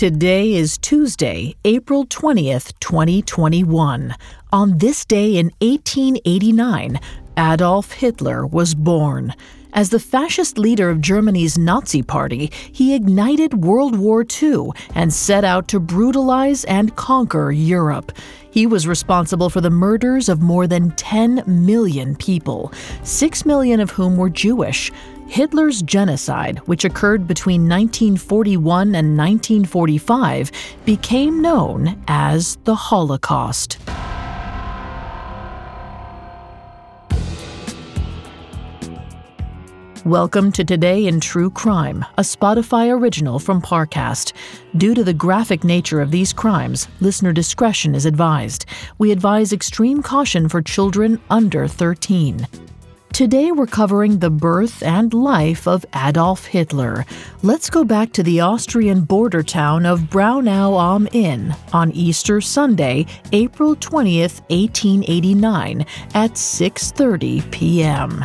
Today is Tuesday, April 20th, 2021. On this day in 1889, Adolf Hitler was born. As the fascist leader of Germany's Nazi Party, he ignited World War II and set out to brutalize and conquer Europe. He was responsible for the murders of more than 10 million people, 6 million of whom were Jewish. Hitler's genocide, which occurred between 1941 and 1945, became known as the Holocaust. Welcome to Today in True Crime, a Spotify original from Parcast. Due to the graphic nature of these crimes, listener discretion is advised. We advise extreme caution for children under 13. Today we're covering the birth and life of Adolf Hitler. Let's go back to the Austrian border town of Braunau am Inn on Easter Sunday, April 20th, 1889 at 6:30 p.m.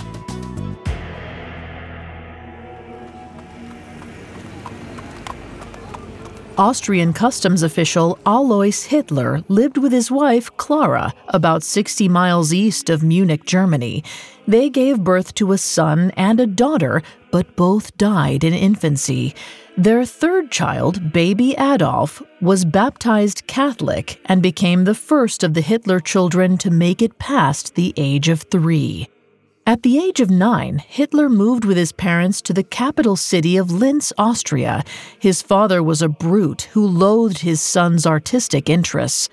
Austrian customs official Alois Hitler lived with his wife Klara about 60 miles east of Munich, Germany. They gave birth to a son and a daughter, but both died in infancy. Their third child, baby Adolf, was baptized Catholic and became the first of the Hitler children to make it past the age of three. At the age of nine, Hitler moved with his parents to the capital city of Linz, Austria. His father was a brute who loathed his son's artistic interests.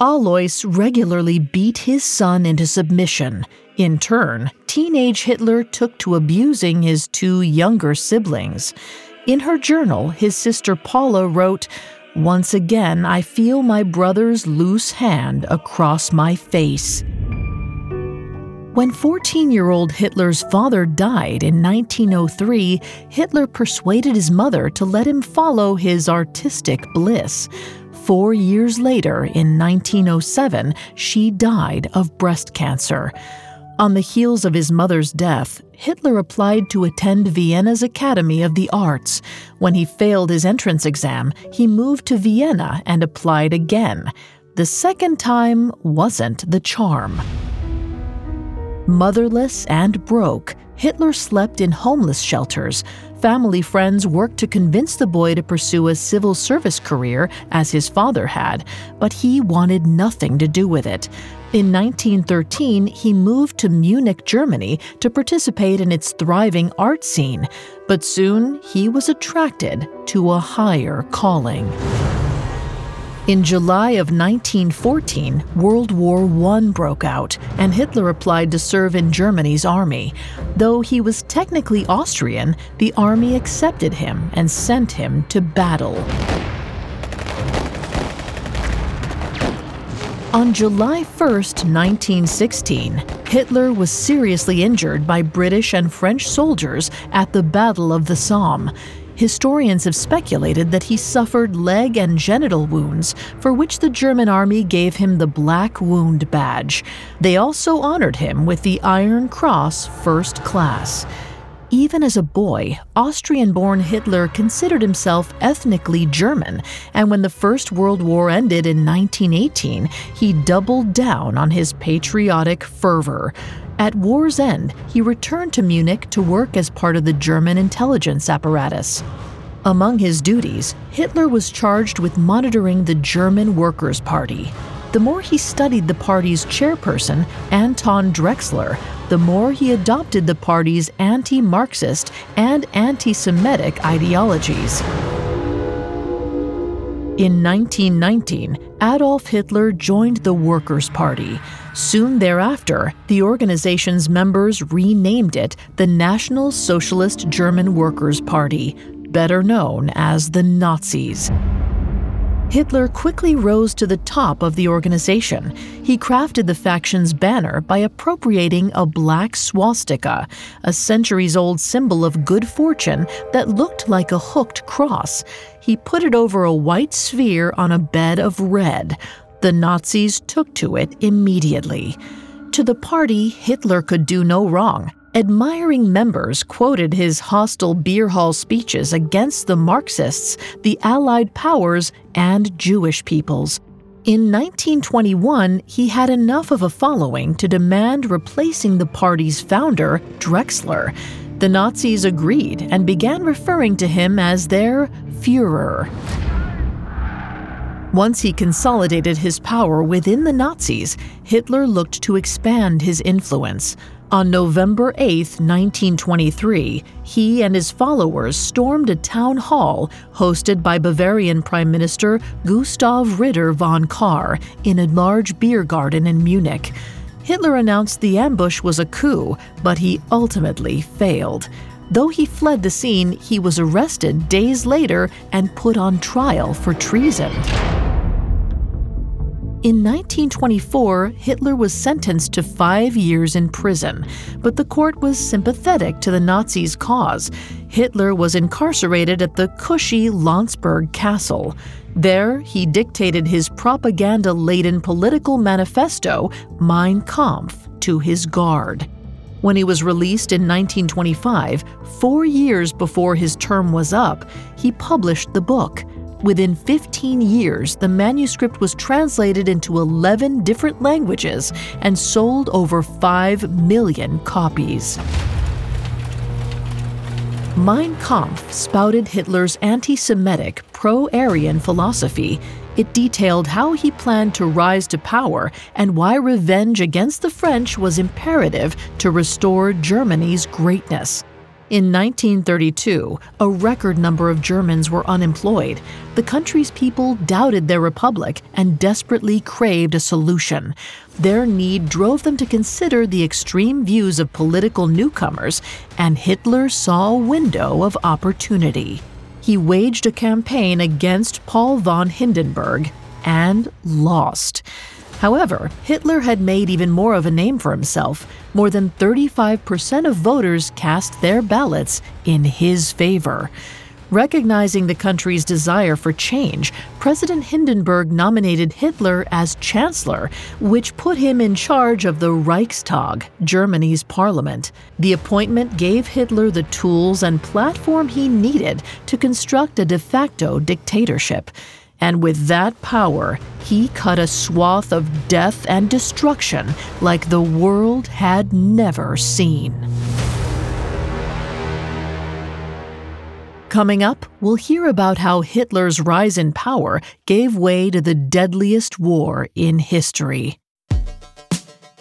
Alois regularly beat his son into submission. In turn, teenage Hitler took to abusing his two younger siblings. In her journal, his sister Paula wrote, Once again, I feel my brother's loose hand across my face. When 14 year old Hitler's father died in 1903, Hitler persuaded his mother to let him follow his artistic bliss. Four years later, in 1907, she died of breast cancer. On the heels of his mother's death, Hitler applied to attend Vienna's Academy of the Arts. When he failed his entrance exam, he moved to Vienna and applied again. The second time wasn't the charm. Motherless and broke, Hitler slept in homeless shelters. Family friends worked to convince the boy to pursue a civil service career as his father had, but he wanted nothing to do with it. In 1913, he moved to Munich, Germany to participate in its thriving art scene, but soon he was attracted to a higher calling. In July of 1914, World War I broke out, and Hitler applied to serve in Germany's army. Though he was technically Austrian, the army accepted him and sent him to battle. On July 1, 1916, Hitler was seriously injured by British and French soldiers at the Battle of the Somme. Historians have speculated that he suffered leg and genital wounds, for which the German army gave him the Black Wound Badge. They also honored him with the Iron Cross First Class. Even as a boy, Austrian born Hitler considered himself ethnically German, and when the First World War ended in 1918, he doubled down on his patriotic fervor. At war's end, he returned to Munich to work as part of the German intelligence apparatus. Among his duties, Hitler was charged with monitoring the German Workers' Party. The more he studied the party's chairperson, Anton Drexler, the more he adopted the party's anti Marxist and anti Semitic ideologies. In 1919, Adolf Hitler joined the Workers' Party. Soon thereafter, the organization's members renamed it the National Socialist German Workers' Party. better known as the Nazis. Hitler quickly rose to the top of the organization. He crafted the faction's banner by appropriating a black swastika, a centuries old symbol of good fortune that looked like a hooked cross. He put it over a white sphere on a bed of red. The Nazis took to it immediately. To the party, Hitler could do no wrong. Admiring members quoted his hostile beer hall speeches against the Marxists, the Allied powers, and Jewish peoples. In 1921, he had enough of a following to demand replacing the party's founder, Drexler. The Nazis agreed and began referring to him as their Fuhrer. Once he consolidated his power within the Nazis, Hitler looked to expand his influence. On November 8, 1923, he and his followers stormed a town hall hosted by Bavarian Prime Minister Gustav Ritter von Kahr in a large beer garden in Munich. Hitler announced the ambush was a coup, but he ultimately failed. Though he fled the scene, he was arrested days later and put on trial for treason. In 1924, Hitler was sentenced to five years in prison, but the court was sympathetic to the Nazis' cause. Hitler was incarcerated at the cushy Landsberg Castle. There, he dictated his propaganda laden political manifesto, Mein Kampf, to his guard. When he was released in 1925, four years before his term was up, he published the book. Within 15 years, the manuscript was translated into 11 different languages and sold over 5 million copies. Mein Kampf spouted Hitler's anti Semitic, pro Aryan philosophy. It detailed how he planned to rise to power and why revenge against the French was imperative to restore Germany's greatness. In 1932, a record number of Germans were unemployed. The country's people doubted their republic and desperately craved a solution. Their need drove them to consider the extreme views of political newcomers, and Hitler saw a window of opportunity. He waged a campaign against Paul von Hindenburg and lost. However, Hitler had made even more of a name for himself. More than 35% of voters cast their ballots in his favor. Recognizing the country's desire for change, President Hindenburg nominated Hitler as Chancellor, which put him in charge of the Reichstag, Germany's parliament. The appointment gave Hitler the tools and platform he needed to construct a de facto dictatorship. And with that power, he cut a swath of death and destruction like the world had never seen. Coming up, we'll hear about how Hitler's rise in power gave way to the deadliest war in history.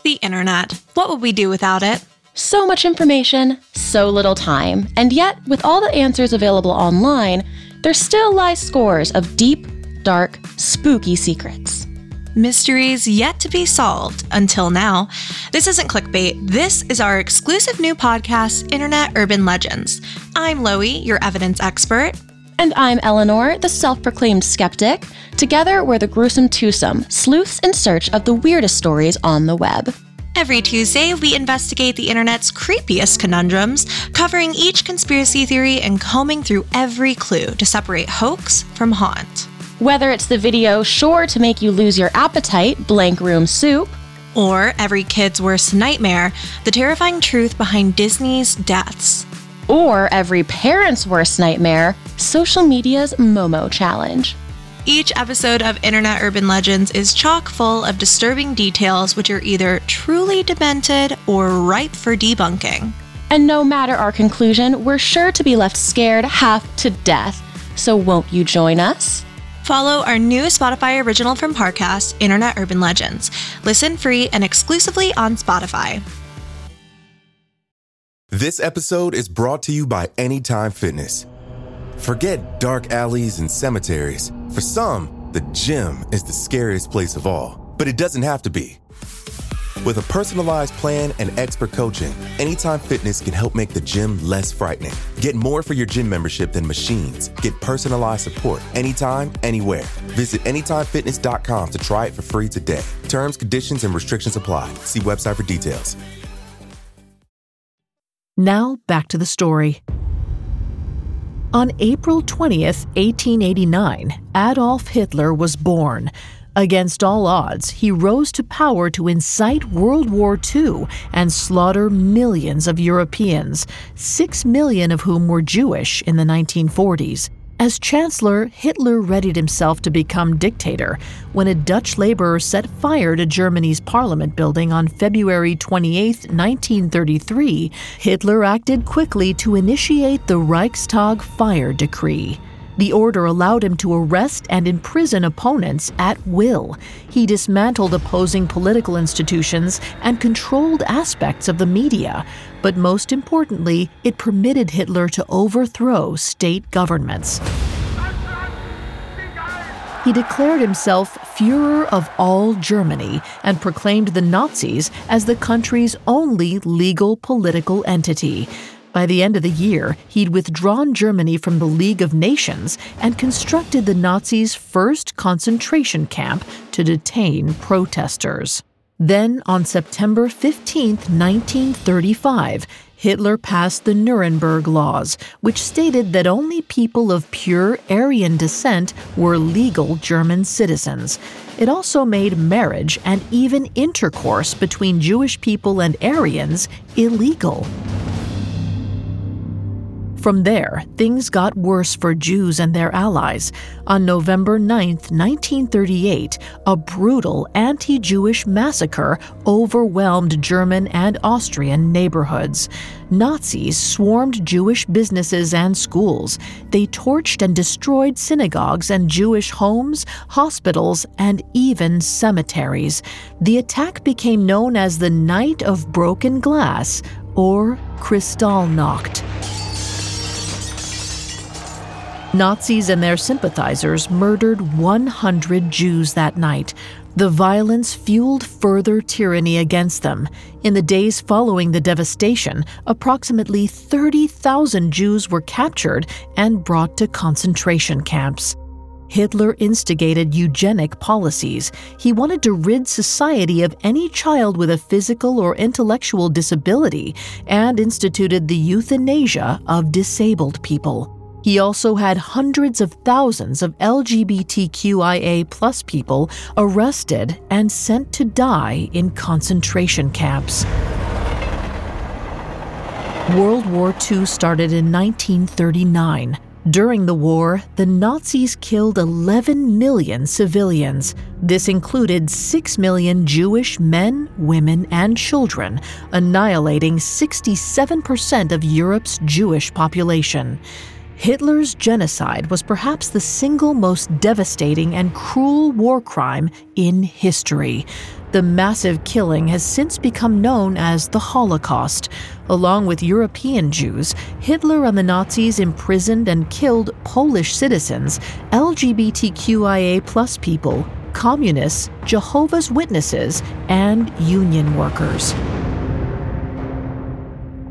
The internet. What would we do without it? So much information, so little time, and yet, with all the answers available online, there still lie scores of deep, dark, spooky secrets. Mysteries yet to be solved until now. This isn't clickbait. This is our exclusive new podcast, Internet Urban Legends. I'm Loie, your evidence expert. And I'm Eleanor, the self proclaimed skeptic. Together, we're the gruesome twosome, sleuths in search of the weirdest stories on the web. Every Tuesday, we investigate the internet's creepiest conundrums, covering each conspiracy theory and combing through every clue to separate hoax from haunt. Whether it's the video sure to make you lose your appetite, Blank Room Soup, or every kid's worst nightmare, the terrifying truth behind Disney's deaths. Or every parent's worst nightmare, social media's Momo challenge. Each episode of Internet Urban Legends is chock full of disturbing details which are either truly demented or ripe for debunking. And no matter our conclusion, we're sure to be left scared half to death. So won't you join us? Follow our new Spotify original from Parcast, Internet Urban Legends. Listen free and exclusively on Spotify. This episode is brought to you by Anytime Fitness. Forget dark alleys and cemeteries. For some, the gym is the scariest place of all, but it doesn't have to be. With a personalized plan and expert coaching, Anytime Fitness can help make the gym less frightening. Get more for your gym membership than machines. Get personalized support anytime, anywhere. Visit AnytimeFitness.com to try it for free today. Terms, conditions, and restrictions apply. See website for details. Now, back to the story. On April 20th, 1889, Adolf Hitler was born. Against all odds, he rose to power to incite World War II and slaughter millions of Europeans, six million of whom were Jewish in the 1940s. As Chancellor, Hitler readied himself to become dictator when a Dutch laborer set fire to Germany's parliament building on February 28, 1933. Hitler acted quickly to initiate the Reichstag fire decree. The order allowed him to arrest and imprison opponents at will. He dismantled opposing political institutions and controlled aspects of the media. But most importantly, it permitted Hitler to overthrow state governments. He declared himself Fuhrer of all Germany and proclaimed the Nazis as the country's only legal political entity. By the end of the year, he'd withdrawn Germany from the League of Nations and constructed the Nazis' first concentration camp to detain protesters. Then, on September 15, 1935, Hitler passed the Nuremberg Laws, which stated that only people of pure Aryan descent were legal German citizens. It also made marriage and even intercourse between Jewish people and Aryans illegal. From there, things got worse for Jews and their allies. On November 9, 1938, a brutal anti Jewish massacre overwhelmed German and Austrian neighborhoods. Nazis swarmed Jewish businesses and schools. They torched and destroyed synagogues and Jewish homes, hospitals, and even cemeteries. The attack became known as the Night of Broken Glass or Kristallnacht. Nazis and their sympathizers murdered 100 Jews that night. The violence fueled further tyranny against them. In the days following the devastation, approximately 30,000 Jews were captured and brought to concentration camps. Hitler instigated eugenic policies. He wanted to rid society of any child with a physical or intellectual disability and instituted the euthanasia of disabled people. He also had hundreds of thousands of LGBTQIA people arrested and sent to die in concentration camps. World War II started in 1939. During the war, the Nazis killed 11 million civilians. This included 6 million Jewish men, women, and children, annihilating 67% of Europe's Jewish population. Hitler's genocide was perhaps the single most devastating and cruel war crime in history. The massive killing has since become known as the Holocaust. Along with European Jews, Hitler and the Nazis imprisoned and killed Polish citizens, LGBTQIA people, communists, Jehovah's Witnesses, and union workers.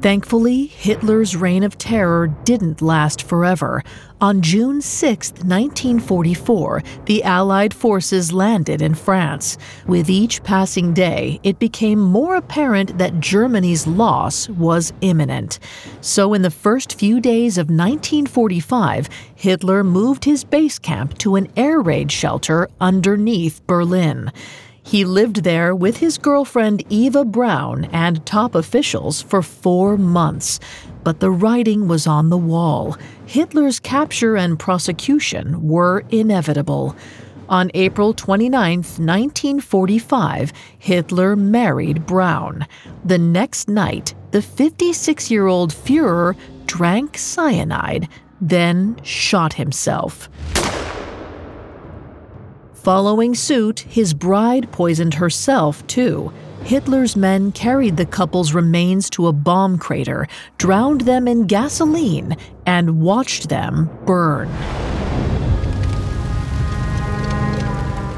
Thankfully, Hitler's reign of terror didn't last forever. On June 6, 1944, the Allied forces landed in France. With each passing day, it became more apparent that Germany's loss was imminent. So, in the first few days of 1945, Hitler moved his base camp to an air raid shelter underneath Berlin. He lived there with his girlfriend Eva Braun and top officials for four months. But the writing was on the wall. Hitler's capture and prosecution were inevitable. On April 29, 1945, Hitler married Braun. The next night, the 56 year old Fuhrer drank cyanide, then shot himself. Following suit, his bride poisoned herself, too. Hitler's men carried the couple's remains to a bomb crater, drowned them in gasoline, and watched them burn.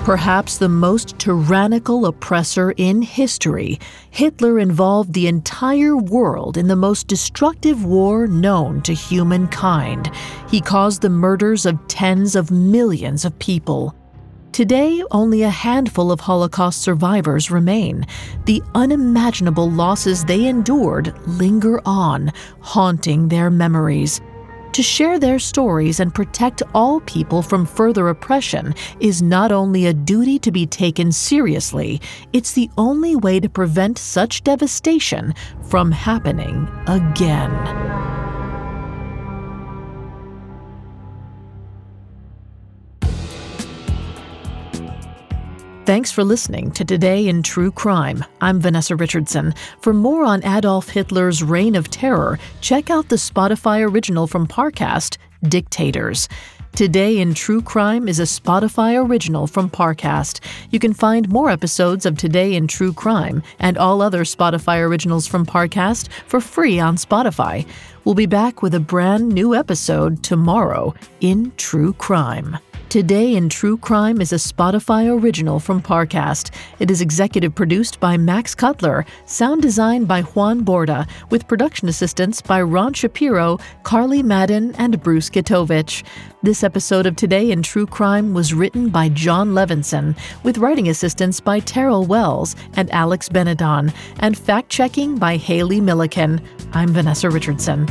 Perhaps the most tyrannical oppressor in history, Hitler involved the entire world in the most destructive war known to humankind. He caused the murders of tens of millions of people. Today, only a handful of Holocaust survivors remain. The unimaginable losses they endured linger on, haunting their memories. To share their stories and protect all people from further oppression is not only a duty to be taken seriously, it's the only way to prevent such devastation from happening again. Thanks for listening to Today in True Crime. I'm Vanessa Richardson. For more on Adolf Hitler's reign of terror, check out the Spotify original from Parcast, Dictators. Today in True Crime is a Spotify original from Parcast. You can find more episodes of Today in True Crime and all other Spotify originals from Parcast for free on Spotify. We'll be back with a brand new episode tomorrow in True Crime. Today in True Crime is a Spotify original from Parcast. It is executive produced by Max Cutler, sound designed by Juan Borda, with production assistance by Ron Shapiro, Carly Madden, and Bruce Kitovich. This episode of Today in True Crime was written by John Levinson, with writing assistance by Terrell Wells and Alex Benedon, and fact checking by Haley Milliken. I'm Vanessa Richardson.